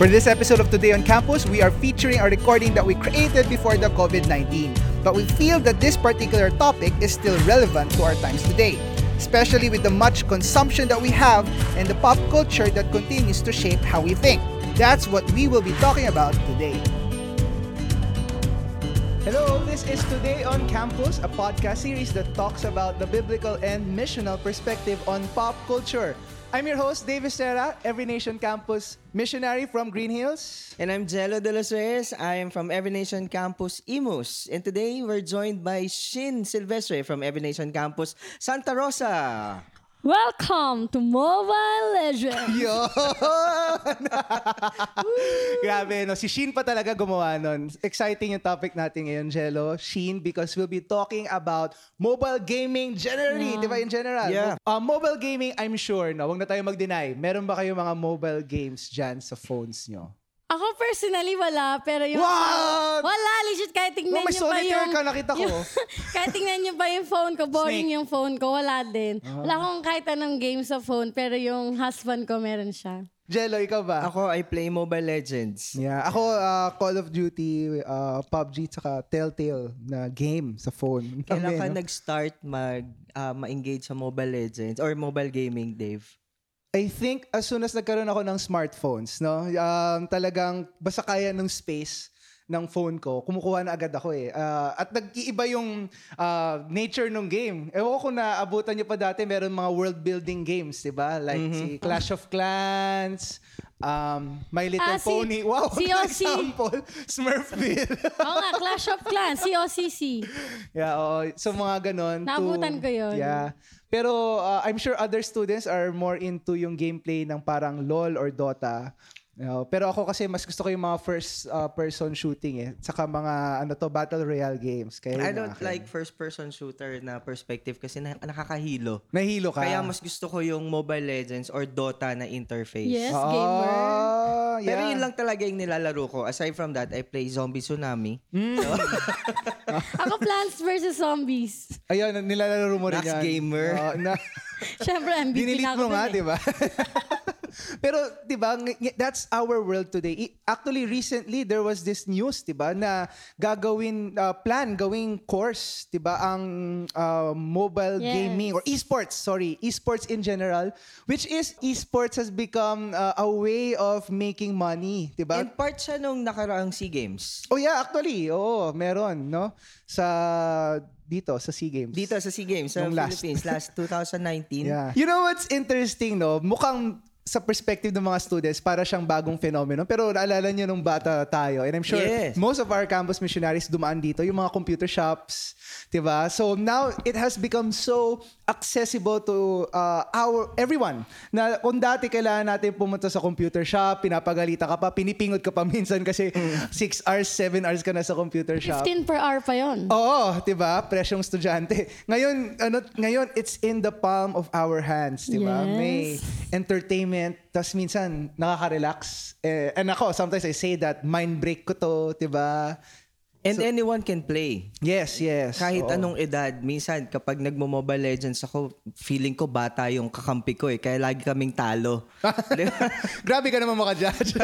For this episode of Today on Campus, we are featuring a recording that we created before the COVID 19. But we feel that this particular topic is still relevant to our times today, especially with the much consumption that we have and the pop culture that continues to shape how we think. That's what we will be talking about today. Hello, this is Today on Campus, a podcast series that talks about the biblical and missional perspective on pop culture. I'm your host, David Serra, Every Nation Campus missionary from Green Hills. And I'm Jello De Los Reyes. I am from Every Nation Campus Imus. And today we're joined by Shin Silvestre from Every Nation Campus Santa Rosa. Welcome to Mobile Legends! Yun! Grabe, no? Si Sheen pa talaga gumawa nun. Exciting yung topic natin ngayon, Jello. Sheen, because we'll be talking about mobile gaming generally, di ba, in general? Yeah. Uh, mobile gaming, I'm sure, no? Huwag na tayo mag-deny. Meron ba kayo mga mobile games dyan sa phones nyo? Ako personally wala, pero yung... What? Wala, legit, kahit tingnan Oh, may nyo pa solitaire yung... ka, nakita ko. yung- kahit tingnan nyo pa yung phone ko, boring Snake. yung phone ko, wala din. Ah. Wala akong kahit anong game sa phone, pero yung husband ko meron siya. Jello, ikaw ba? Ako, I play Mobile Legends. Yeah, ako uh, Call of Duty, uh, PUBG, tsaka Telltale na game sa phone. Kailan ka no? nag-start mag, ah, ma-engage sa Mobile Legends or mobile gaming, Dave? I think as soon as nagkaroon ako ng smartphones, no, um, talagang basta kaya ng space ng phone ko, kumukuha na agad ako eh. Ah, at nag-iiba yung ah, nature ng game. Ewan ko kung naabutan niyo pa dati, meron mga world building games, di ba? Like si Clash of Clans, um, My Little Ah, si- Pony. Wow, si what an OC. example. Smurfville. Oo nga, Clash of Clans, COCC. Yeah, oo. So mga ganon. to- Naabutan ko yun. Yeah. Pero uh, I'm sure other students are more into yung gameplay ng parang LOL or Dota. Pero ako kasi mas gusto ko yung mga first uh, person shooting eh. Saka mga ano to battle royale games. Kaya I don't akin. like first-person shooter na perspective kasi na- nakakahilo. Nahilo ka. Kaya mas gusto ko yung Mobile Legends or Dota na interface. Yes, Ah, gamer. yeah. Pero yun lang talaga yung nilalaro ko. Aside from that, I play Zombie Tsunami. Ako Plants vs. Zombies. Ayun, nilalaro mo rin Max yan. Gamer. Oo, na, Siyempre, MVP Dinilit na ako mo nga, eh. di ba? Pero, di ba, that's our world today. Actually, recently, there was this news, di ba, na gagawin, uh, plan, gawing course, di ba, ang uh, mobile Yes. gaming, or esports, sorry, esports in general, which is, esports has become uh, a way of making money, di ba? And part siya nung nakaraang SEA Games. Oh yeah, actually, oo, meron, no? Sa, dito, sa SEA Games. Dito sa SEA Games sa Nung last. Philippines last 2019. Yeah. You know what's interesting, no? Mukhang sa perspective ng mga students, para siyang bagong phenomenon. Pero naalala niyo nung bata tayo. And I'm sure Yes. most of our campus missionaries dumaan dito, yung mga computer shops, 'di ba? So now it has become so accessible to uh, our everyone. Na kung dati kailangan natin pumunta sa computer shop, pinapagalita ka pa, pinipingot ka pa minsan kasi 6 hours, 7 hours ka na sa computer shop. 15 per hour pa yon. Oo, 'di ba? Presyong estudyante. Ngayon, ano, ngayon it's in the palm of our hands, 'di ba? Yes. May entertainment, tas minsan nakaka-relax. Eh, and ako, sometimes I say that mind break ko to, 'di ba? And anyone can play. Yes, yes. Kahit Oo. anong edad, minsan kapag nagmo-Mobile Legends ako, feeling ko bata yung kakampi ko eh. Kaya lagi kaming talo. Grabe ka naman maka-judge.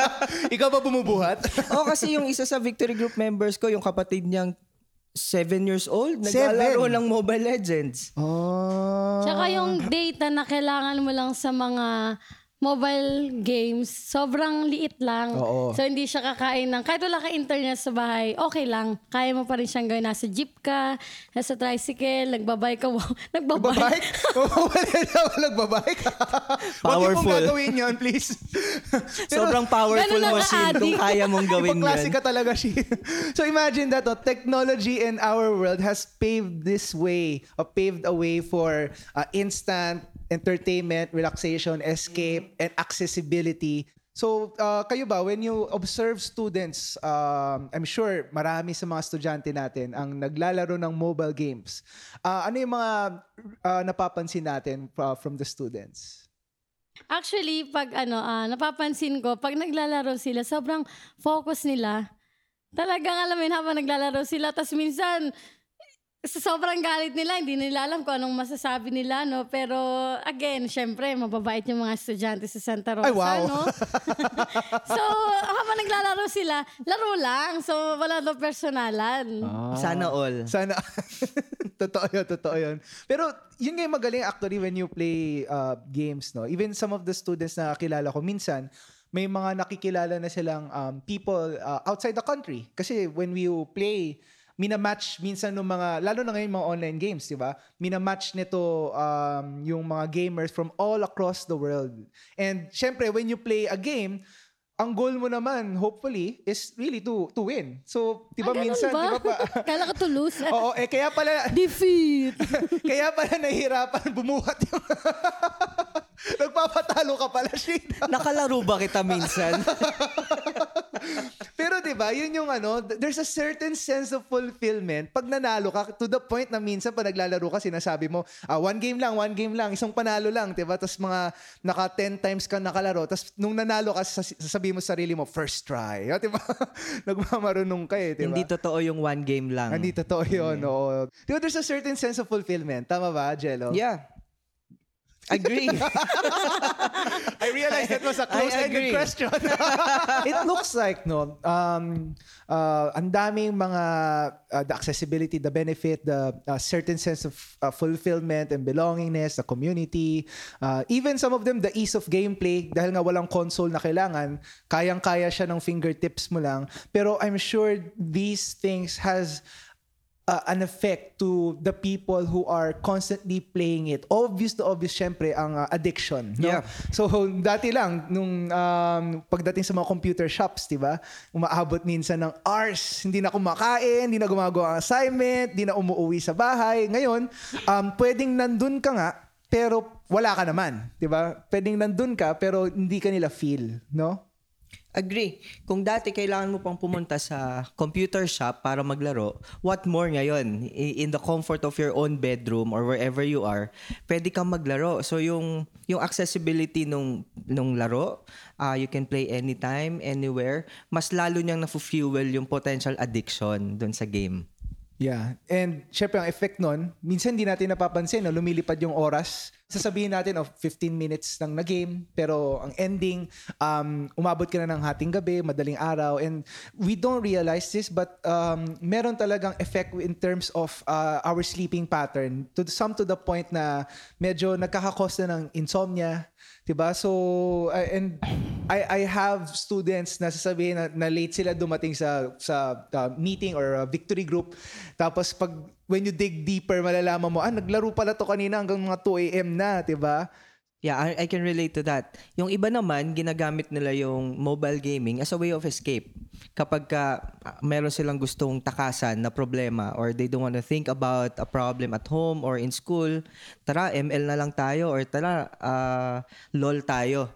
Ikaw ba bumubuhat? Oo, kasi yung isa sa Victory Group members ko, yung kapatid niyang 7 years old, Seven? naglalaro ng Mobile Legends. oh. Tsaka yung data na kailangan mo lang sa mga mobile games, sobrang liit lang. Oo. So, hindi siya kakain ng, kahit wala ka internet sa bahay, okay lang. Kaya mo pa rin siyang gawin. Nasa jeep ka, nasa tricycle, nagbabike ka. Wow, nagbabike. Babike? Oo, wala na ako nagbabike. Huwag Powerful. pong gagawin yun, please. Pero- Sobrang powerful Ganun ang mo, Shin, kung addict. kaya mong gawin Ipa-klase yan. ka talaga siya. so imagine that, oh, technology in our world has paved this way, or paved a way for uh, instant entertainment, relaxation, escape, and accessibility. So, uh, kayo ba, when you observe students, um, I'm sure marami sa mga estudyante natin ang naglalaro ng mobile games. Uh, ano yung mga uh, napapansin natin uh, from the students? Actually, pag ano, ah, napapansin ko, pag naglalaro sila, sobrang focus nila. Talagang alam mo yun, habang naglalaro sila, tas minsan, sa sobrang galit nila, hindi nila alam kung anong masasabi nila, no? Pero, again, syempre, mababait yung mga estudyante sa Santa Rosa, Ay, wow. no? so, habang naglalaro sila, laro lang. So, wala daw personalan. Ah. Sana all. Sana. totoo yun, totoo yun. Pero yun nga yung magaling actually when you play uh, games, no? Even some of the students na kilala ko, minsan, may mga nakikilala na silang um, people uh, outside the country. Kasi when we play, minamatch minsan ng mga, lalo na ngayon mga online games, di ba? Minamatch nito um, yung mga gamers from all across the world. And syempre, when you play a game, ang goal mo naman, hopefully, is really to to win. So, di ba Ah, minsan, ba? di ba pa, Kala ko to lose. Oo, eh kaya pala Defeat. kaya pala nahihirapan bumuhat yung Nagpapatalo ka pala, Sheena. Nakalaro ba kita minsan? Pero 'di ba, yun yung ano, th- there's a certain sense of fulfillment pag nanalo ka to the point na minsan pag naglalaro ka sinasabi mo, ah, one game lang, one game lang, isang panalo lang, 'di ba? Tapos mga naka 10 times ka nakalaro, tapos nung nanalo ka sas- sasabihin mo sa sarili mo, first try. 'Di ba? Nagmamarunong ka eh, 'di ba? Hindi totoo yung one game lang. Hindi totoo yun, oo. Di ba there's a certain sense of fulfillment? Tama ba, Jello? Yeah. Agree. I realized that was a close-ended question. it looks like, no, um, uh, ang daming mga, uh, the accessibility, the benefit, the uh, certain sense of uh, fulfillment and belongingness, the community, uh, even some of them, the ease of gameplay, dahil nga walang console na kailangan, kayang-kaya siya ng fingertips mo lang. Pero I'm sure these things has uh, an effect to the people who are constantly playing it. Obvious to obvious, syempre, ang uh, addiction. No? Yeah. So, dati lang, nung um, pagdating sa mga computer shops, di ba? Umaabot minsan ng hours. Hindi na kumakain, hindi na gumagawa ng assignment, hindi na umuwi sa bahay. Ngayon, um, pwedeng nandun ka nga, pero wala ka naman. Di ba? Pwedeng nandun ka, pero hindi ka nila feel. No? Agree. Kung dati kailangan mo pang pumunta sa computer shop para maglaro, what more ngayon? In the comfort of your own bedroom or wherever you are, pwede kang maglaro. So yung yung accessibility nung nung laro, uh, you can play anytime, anywhere, mas lalo niyang na-fuel yung potential addiction dun sa game. Yeah. And syempre, ang effect nun, minsan hindi natin napapansin, no? lumilipad yung oras. Sasabihin natin, oh, 15 minutes lang na game. Pero ang ending, um, umabot ka na ng hating gabi, madaling araw. And we don't realize this, but um, meron talagang effect in terms of uh, our sleeping pattern. To some to the point na medyo nagkakakos na ng insomnia. Diba? So, uh, and I, I have students na sasabihin na, na late sila dumating sa sa uh, meeting or uh, victory group. Tapos pag when you dig deeper, malalaman mo, ah, naglaro pala to kanina hanggang mga 2 a.m. na, 'di ba? Yeah, I, I can relate to that. Yung iba naman, ginagamit nila yung mobile gaming as a way of escape. Kapag ka, ah, meron silang gustong takasan na problema or they don't want to think about a problem at home or in school, tara, ML na lang tayo or tara, ah, LOL tayo.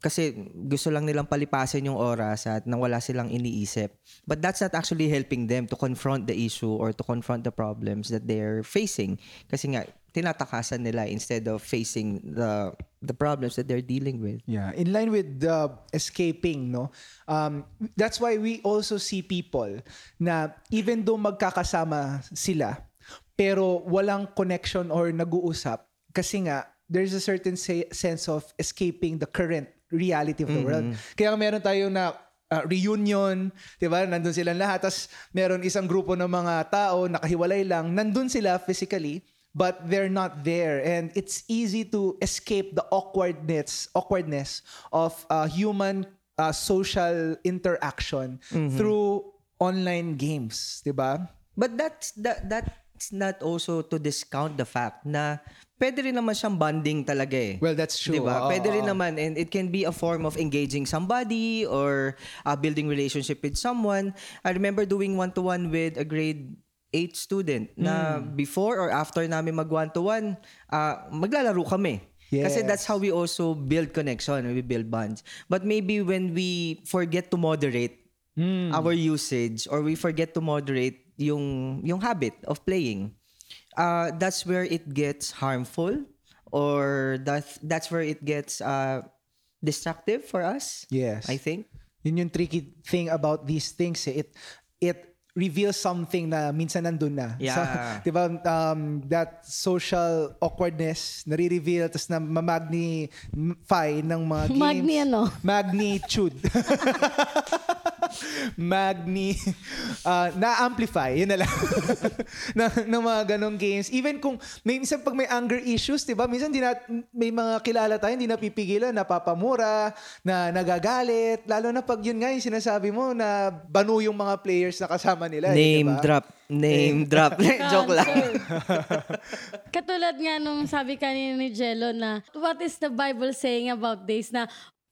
Kasi gusto lang nilang palipasin yung oras at nang wala silang iniisip. But that's not actually helping them to confront the issue or to confront the problems that they're facing. Kasi nga, tinatakasan nila instead of facing the the problems that they're dealing with. Yeah, in line with the escaping, no? Um, that's why we also see people na even though magkakasama sila, pero walang connection or nag-uusap kasi nga there's a certain se- sense of escaping the current reality of the world. Kaya meron tayo na uh, reunion, 'di ba? Nandun silang lahat. Tapos meron isang grupo ng mga tao nakahiwalay lang. Nandun sila physically, but they're not there and it's easy to escape the awkwardness awkwardness of uh, human uh, social interaction through online games, 'di ba? But that's that that's not also to discount the fact na pwede rin naman siyang bonding talaga eh. Well, that's true. Diba? Oo, Pwede rin naman and it can be a form of engaging somebody or uh, building relationship with someone. I remember doing one-to-one with a grade 8 student na Hmm. before or after namin mag one-to-one, uh, maglalaro kami. Kasi Yes. that's how we also build connection, we build bonds. But maybe when we forget to moderate Hmm. our usage or we forget to moderate yung yung habit of playing, uh, that's where it gets harmful or that that's where it gets uh, destructive for us. Yes. I think. Yun yung tricky thing about these things. Eh. It it reveal something na minsan nandun na. Yeah. Sa, 'di ba? Um, that social awkwardness nare-reveal tapos na magnify ng mga games. Magni ano? Magnitude. Magni uh, na-amplify, yun na lang. ng, ng mga ganong games. Even kung may minsan pag may anger issues, 'di ba? Minsan di na, may mga kilala tayo hindi napipigilan, napapamura, na nagagalit, lalo na pag yun nga yung sinasabi mo na banu yung mga players na kasama nila, eh, Name ba? drop. Name drop. Joke lang. Katulad nga nung sabi kanina ni Jello na, what is the Bible saying about this? Na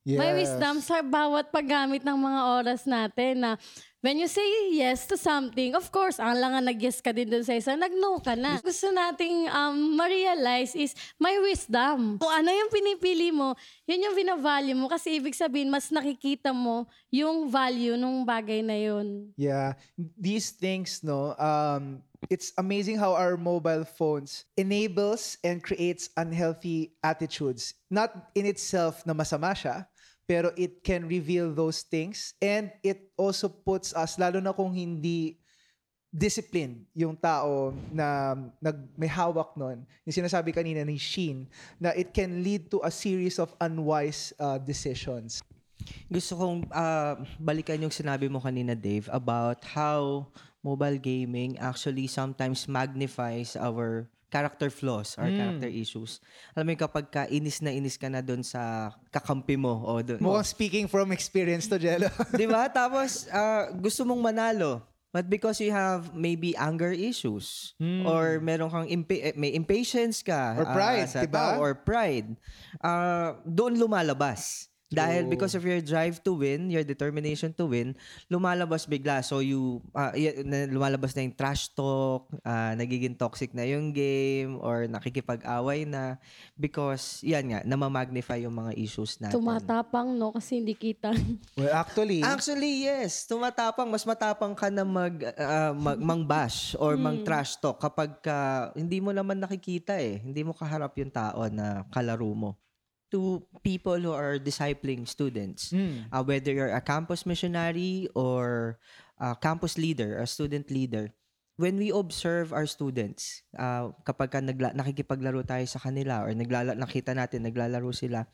may Yes. wisdom sa bawat paggamit ng mga oras natin na when you say yes to something, of course, ang lang nga nag-yes ka din dun sa isa, nag-no ka na. Gusto nating um, ma-realize is may wisdom. Kung ano yung pinipili mo, yun yung binavalue mo kasi ibig sabihin, mas nakikita mo yung value nung bagay na yun. Yeah, these things, no, um, it's amazing how our mobile phones enables and creates unhealthy attitudes. Not in itself na masama siya, pero it can reveal those things and it also puts us, lalo na kung hindi disciplined yung tao na nag, may hawak nun. Yung sinasabi kanina ni Sheen, na it can lead to a series of unwise uh, decisions. Gusto kong ah, balikan yung sinabi mo kanina, Dave, about how mobile gaming actually sometimes magnifies our character flaws or character issues. Alam mo yung kapag ka inis na inis ka na doon sa kakampi mo o doon. Mukhang speaking from experience to, Jello. Di ba? Tapos, ah, gusto mong manalo. But because you have maybe anger issues or meron kang impa- eh, may impatience ka Hmm. Or ah, pride, sa diba? tao, or pride ah, doon lumalabas dahil because of your drive to win your determination to win lumalabas bigla so you y- na- lumalabas na yung trash talk ah, nagiging toxic na yung game or nakikipag-away na because yan nga namamagnify yung mga issues natin Tumatapang, no? Kasi hindi kita. well, actually, Actually, yes. Tumatapang. Mas matapang ka na mag, ah, mag mang-bash or mang-trash talk kapag ka, hindi mo naman nakikita eh. Hindi mo kaharap yung tao na kalaro mo. To people who are discipling students, Mm. uh, whether you're a campus missionary or a campus leader, a student leader, when we observe our students, uh, kapag ka nagla- nakikipaglaro tayo sa kanila or naglala- nakita natin naglalaro sila,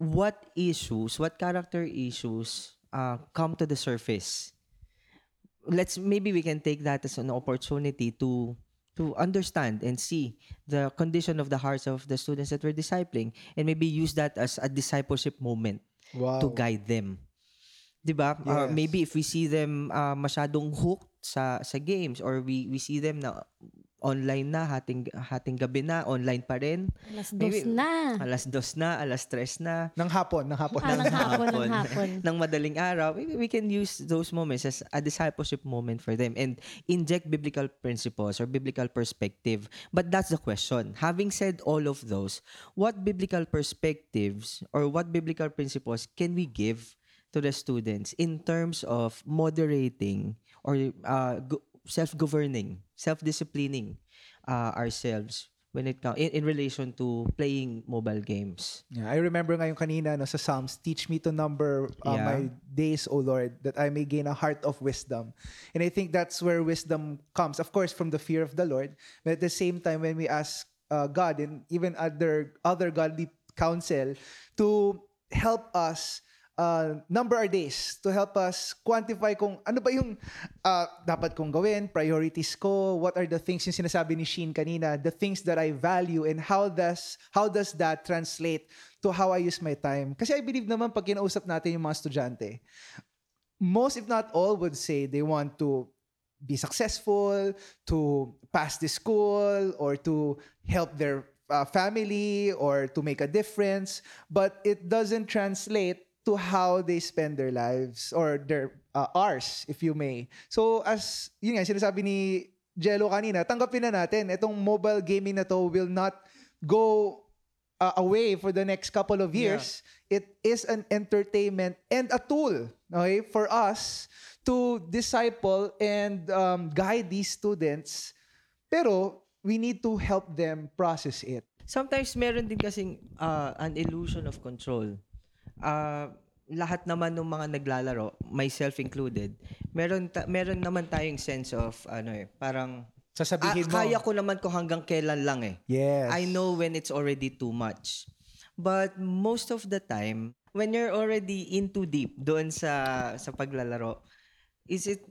what issues, what character issues uh, come to the surface? Let's maybe we can take that as an opportunity to to understand and see the condition of the hearts of the students that we're discipling and maybe use that as a discipleship moment wow. to guide them. 'Di ba? Uh, Yes. maybe if we see them uh, masyadong hooked sa sa games or we we see them na online na hating hating gabi na online pa rin Alas dos Maybe- na. alas dos na alas tres na Ng hapon, ng hapon. Ah, ng hapon, ng hapon. ng madaling araw maybe we can use those moments as a discipleship moment for them and inject biblical principles or biblical perspective but that's the question having said all of those what biblical perspectives or what biblical principles can we give to the students in terms of moderating or uh, self-governing self-disciplining uh, ourselves when it comes in, in relation to playing mobile games Yeah, I remember ngayon kanina no, sa Psalms, teach me to number uh, Yeah. my days, O Lord, that I may gain a heart of wisdom. And I think that's where wisdom comes, of course, from the fear of the Lord. But at the same time, when we ask uh, God and even other other godly counsel to help us uh, number our days, to help us quantify kung ano ba yung uh, dapat kong gawin, priorities ko, what are the things yung sinasabi ni Sheen kanina, the things that I value and how does how does that translate to how I use my time. Kasi I believe naman pag kinausap natin yung mga estudyante, most if not all would say they want to be successful, to pass the school, or to help their uh, family, or to make a difference. But it doesn't translate to how they spend their lives or their uh, hours, if you may. So as, yun nga, sinasabi ni Jello kanina, tanggapin na natin, itong mobile gaming na to will not go uh, away for the next couple of years. It is an entertainment and a tool okay, for us to disciple and um, guide these students. Pero we need to help them process it. sometimes meron din kasing uh, an illusion of control. Uh, lahat naman ng mga naglalaro, myself included, meron ta- meron naman tayong sense of ano eh, parang Sasabihin ah, mo. kaya ko naman ko hanggang kailan lang eh. Yes. I know when it's already too much. But most of the time, when you're already in too deep doon sa sa paglalaro, is it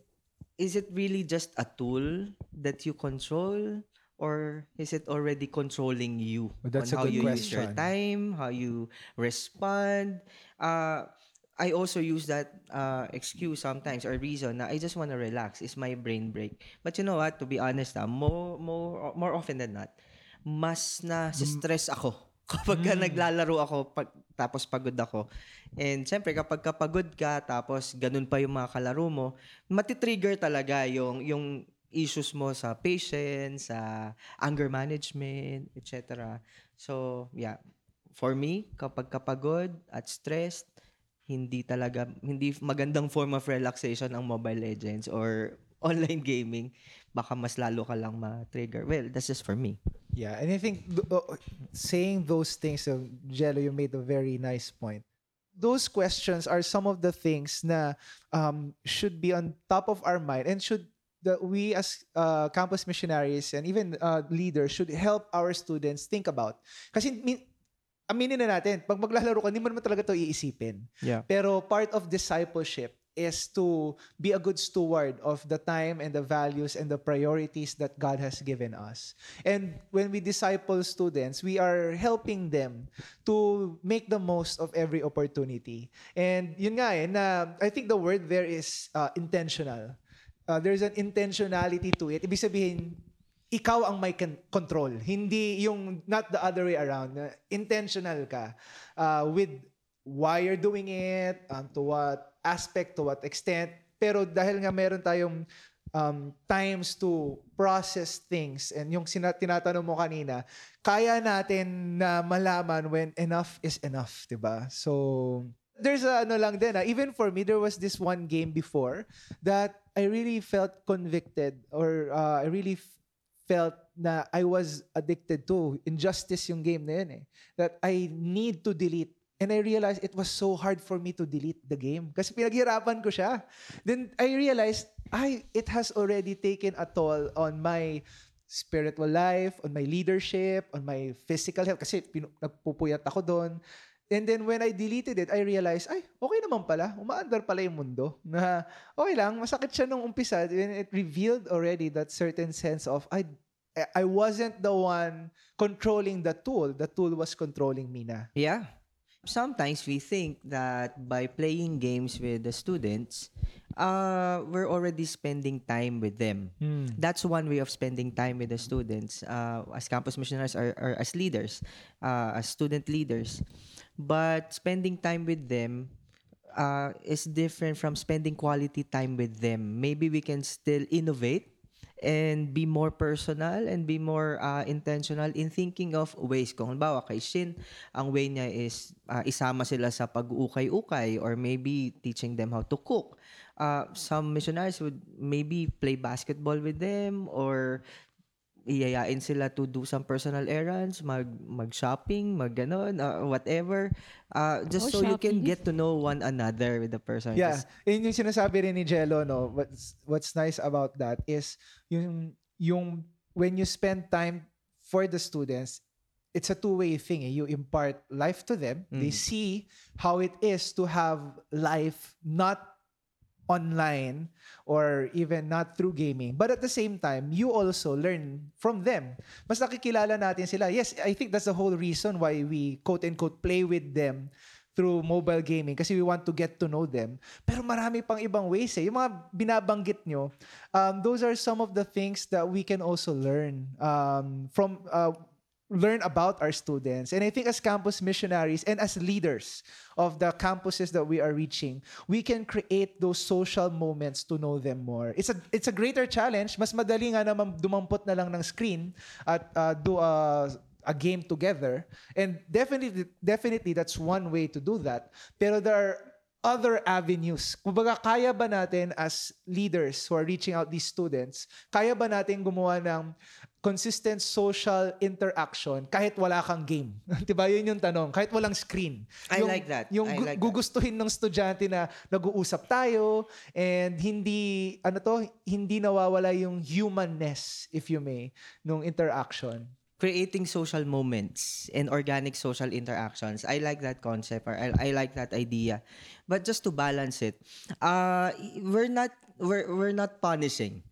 is it really just a tool that you control or is it already controlling you Well, that's a on how good you use your question. time, how you respond? Uh I also use that uh, excuse sometimes or reason na I just want to relax. Is my brain break. But you know what? To be honest, ah, more, more, more often than not, mas na stress ako kapag ka naglalaro ako pag, tapos pagod ako. And syempre kapag kapagod ka tapos ganun pa yung mga kalaro mo, matitrigger talaga yung yung issues mo sa patience, sa anger management, etc. So, yeah. For me, kapag kapagod at stressed, hindi talaga hindi magandang form of relaxation ang Mobile Legends or online gaming baka mas lalo ka lang ma-trigger well that's just for me Yeah, and I think th- uh, saying those things, uh, Jello, you made a very nice point. Those questions are some of the things na um, should be on top of our mind and should that we as uh, campus missionaries and even uh, leaders should help our students think about. Kasi min- aminin na natin, pag maglalaro ka, hindi mo naman talaga to iisipin. yeah Pero part of discipleship is to be a good steward of the time and the values and the priorities that God has given us. And when we disciple students, we are helping them to make the most of every opportunity. And yun nga eh, na I think the word there is uh, intentional. Uh, there's an intentionality to it. Ibig sabihin, ikaw ang may con- control. Hindi yung not the other way around. Na intentional ka uh, with why you're doing it, um, to what aspect, to what extent. Pero dahil nga meron tayong um, times to process things and yung sina- tinatanong mo kanina, kaya natin na malaman when enough is enough, 'di ba? So there's a ano lang din, ah, even for me there was this one game before that I really felt convicted or uh, I really f- felt na I was addicted to. Injustice yung game na yun eh. That I need to delete. And I realized it was so hard for me to delete the game. Kasi pinaghirapan ko siya. Then I realized, ay, it has already taken a toll on my spiritual life, on my leadership, on my physical health. Kasi pinu- nagpupuyat ako doon. And then when I deleted it, I realized, ay, okay naman pala. Umaandar pala yung mundo. Na okay lang, masakit siya nung umpisa. And it revealed already that certain sense of, I, I wasn't the one controlling the tool. The tool was controlling me na. Yeah. Sometimes we think that by playing games with the students, uh, we're already spending time with them. That's one way of spending time with the students uh, as campus missionaries or, or as leaders, uh, as student leaders. But spending time with them uh, is different from spending quality time with them. Maybe we can still innovate and be more personal and be more uh, intentional in thinking of ways. Kung halimbawa kay Shin, ang way niya is uh, isama sila sa pag-ukay-ukay or maybe teaching them how to cook. Uh, some missionaries would maybe play basketball with them or iyayain sila to do some personal errands, mag mag-shopping, mag ganon, uh, whatever. Uh, just Oh, so you can shopping. get to know one another with the person. Yeah, Just- yun yung sinasabi rin ni Jello, no? What's, what's nice about that is yung, yung when you spend time for the students, it's a two-way thing. Eh. You impart life to them. They see how it is to have life not online or even not through gaming. But at the same time, you also learn from them. Mas nakikilala natin sila. Yes, I think that's the whole reason why we quote-unquote play with them through mobile gaming kasi we want to get to know them. Pero marami pang ibang ways eh. Yung mga binabanggit nyo, um, those are some of the things that we can also learn um, from uh, learn about our students. And I think as campus missionaries and as leaders of the campuses that we are reaching, we can create those social moments to know them more. It's a it's a greater challenge. Mas madali nga naman dumampot na lang ng screen at uh, do a a game together. And definitely definitely that's one way to do that. Pero there are other avenues. Kumbaga, kaya ba natin as leaders who are reaching out these students, kaya ba natin gumawa ng consistent social interaction kahit wala kang game? 'Di ba? Yun yung tanong. Kahit walang screen. I yung, like that. Yung I gu- like that. gugustuhin ng estudyante na nag-uusap tayo and hindi ano to, hindi nawawala yung humanness if you may nung interaction. creating social moments and organic social interactions. I like that concept or I, I like that idea. But just to balance it, uh, we're not we're, we're not punishing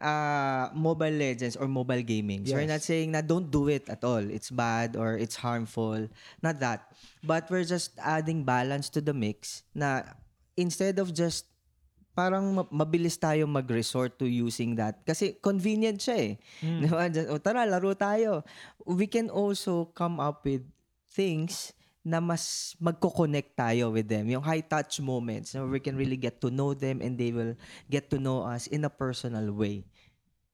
uh, Mobile Legends or mobile gaming. So we're Yes. not saying na don't do it at all. It's bad or it's harmful. Not that. But we're just adding balance to the mix na instead of just parang ma- mabilis tayo mag-resort to using that. Kasi convenient siya eh. Ba? Just, o tara, laro tayo. We can also come up with things na mas magko-connect tayo with them. Yung high-touch moments na we can really get to know them and they will get to know us in a personal way.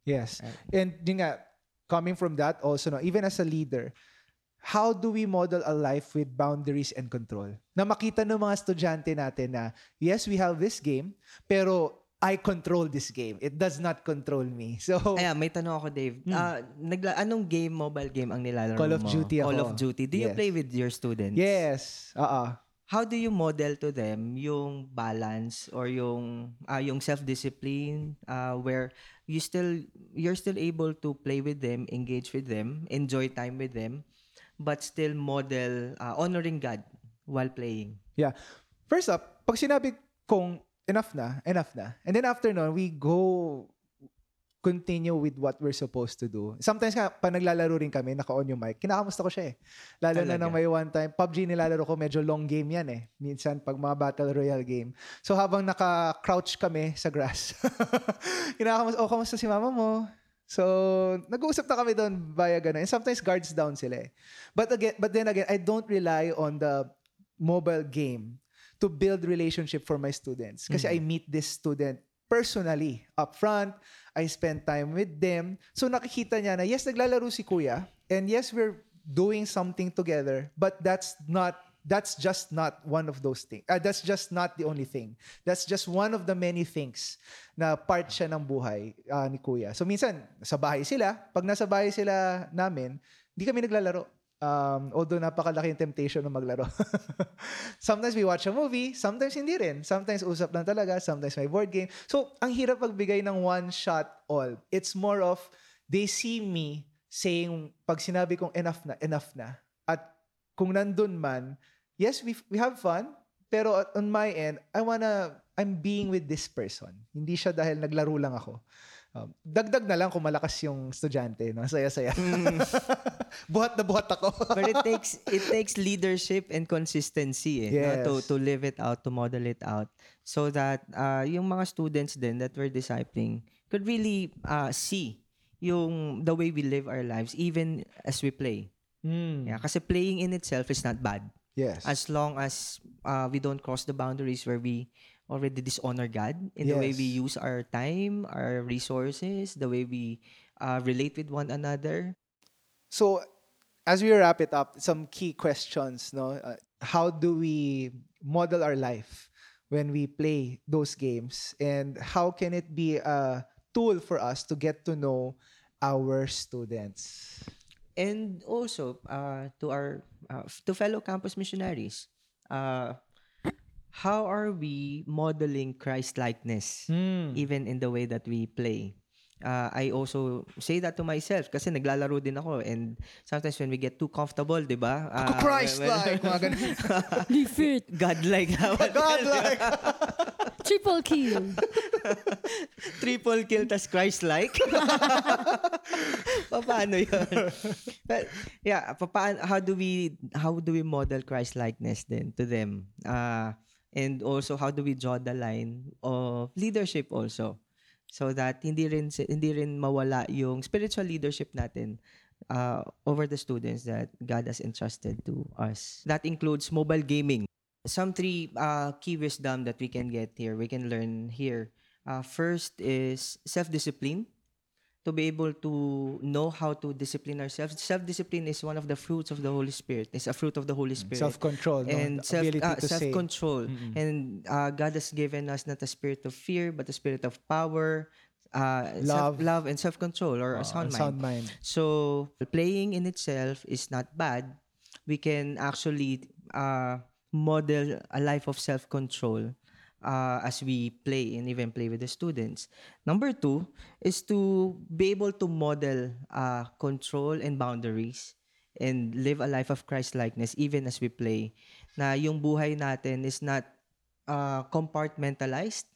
Yes. And yun nga, coming from that also, no, even as a leader, how do we model a life with boundaries and control? Na makita ng mga estudyante natin na, yes, we have this game, pero I control this game. It does not control me. So, Ayan, may tanong ako, Dave. Ah, nagla- anong game, mobile game ang nilalaro Hmm. Call of mo? Duty Call ako. of Duty. Do you Yes. play with your students? yes. Uh-uh. how do you model to them yung balance or yung ah, yung self-discipline uh, where you still you're still able to play with them, engage with them, enjoy time with them, but still model uh, honoring God while playing. Yeah. First up, pag sinabi kong enough na, enough na. And then after nun, we go continue with what we're supposed to do. Sometimes nga, pa naglalaro rin kami, naka-on yung mic, kinakamusta ko siya eh. Lalo na Talaga? nang may one time, PUBG nilalaro ko, medyo long game yan eh. Minsan, pag mga Battle Royale game. So habang naka-crouch kami sa grass, kinakamusta, oh, kamusta si mama mo? So, nag-uusap na kami doon via ganun. And sometimes guards down sila eh. But again, but then again, I don't rely on the mobile game to build relationship for my students. Kasi I meet this student personally up front. I spend time with them. So nakikita niya na, yes, naglalaro si kuya. And yes, we're doing something together. But that's not, that's just not one of those things. Uh, that's just not the only thing. That's just one of the many things na part siya ng buhay uh, ni kuya. So minsan, sa bahay sila. Pag nasa bahay sila namin, hindi kami naglalaro. Um, although napakalaki yung temptation na maglaro. sometimes we watch a movie, sometimes hindi rin. Sometimes usap lang talaga, sometimes may board game. So, ang hirap magbigay ng one shot all. It's more of, they see me saying, pag sinabi kong enough na, enough na. At kung nandun man, yes, we, we have fun, pero on my end, I wanna, I'm being with this person. Hindi siya dahil naglaro lang ako. Um, dagdag na lang kung malakas yung estudyante, no? Saya-saya. buhat na buhat ako. But it takes it takes leadership and consistency eh, no? to Yes. to live it out, to model it out so that uh, yung mga students din that we're discipling could really uh, see yung the way we live our lives even as we play. Mm. Yeah, kasi playing in itself is not bad. Yes. as long as uh, we don't cross the boundaries where we already dishonor God in the way we use our time, our resources, the way we uh, relate with one another. So, as we wrap it up, some key questions, no? Uh, how do we model our life when we play those games? And how can it be a tool for us to get to know our students? And also uh, to our uh, to fellow campus missionaries, uh, how are we modeling Christ likeness even in the way that we play? Uh, I also say that to myself kasi naglalaro din ako and sometimes when we get too comfortable, di ba? Ako Uh, Christ-like! Mga ganun. Defeat. God-like. God-like! Triple kill. Triple kill tas Christ-like. Pa- Paano yun? But, yeah, paano, how do we how do we model Christ-likeness then to them? Uh, and also how do we draw the line of leadership also? So that hindi rin hindi rin mawala yung spiritual leadership natin uh, over the students that God has entrusted to us. That includes mobile gaming. Some three uh, key wisdom that we can get here, we can learn here. Uh, first is self-discipline. To be able to know how to discipline ourselves. Self-discipline is one of the fruits of the Holy Spirit. It's a fruit of the Holy Spirit Self-control, no? and The self uh, self-control and uh, God has given us not a spirit of fear but a spirit of power uh, Love. self, love and self-control or a Oh, sound mind. sound mind. So playing in itself is not bad. We can actually uh, model a life of self-control uh, as we play and even play with the students. Number two is to be able to model uh, control and boundaries and live a life of Christ-likeness even as we play. Na yung buhay natin is not uh, compartmentalized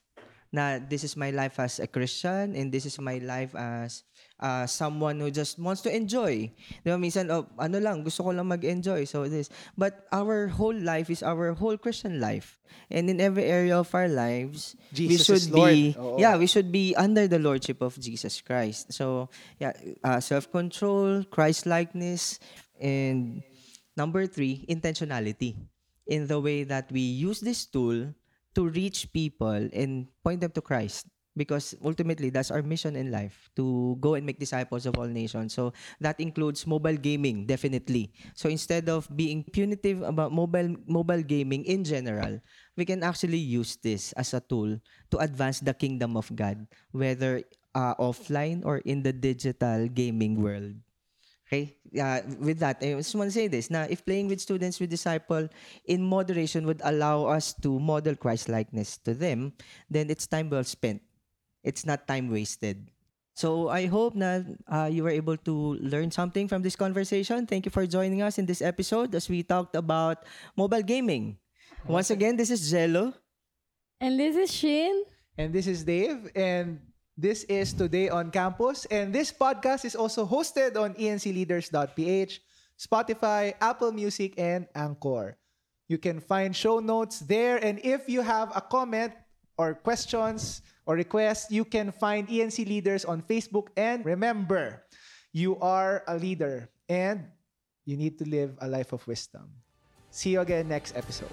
na this is my life as a Christian and this is my life as uh, someone who just wants to enjoy. Di ba, minsan, oh, ano lang, gusto ko lang mag-enjoy. So this. But our whole life is our whole Christian life. And in every area of our lives, we Jesus should is Lord. be, Oo. yeah, we should be under the lordship of Jesus Christ. So, yeah, uh, self-control, Christ-likeness, and number three, intentionality. In the way that we use this tool to reach people and point them to Christ. Because ultimately, that's our mission in life to go and make disciples of all nations. So that includes mobile gaming, definitely. So instead of being punitive about mobile mobile gaming in general, we can actually use this as a tool to advance the kingdom of God, whether uh, offline or in the digital gaming world. Okay? Uh, with that, I just want to say this. Now, if playing with students with disciple in moderation would allow us to model Christ-likeness to them, then it's time well spent. It's not time wasted. So I hope na uh, you were able to learn something from this conversation. Thank you for joining us in this episode as we talked about mobile gaming. Once again, this is Jello. And this is Shin. And this is Dave. And this is Today on Campus. And this podcast is also hosted on encleaders.ph, Spotify, Apple Music, and Anchor. You can find show notes there. And if you have a comment or questions or requests, you can find ENC Leaders on Facebook. And remember, you are a leader and you need to live a life of wisdom. See you again next episode.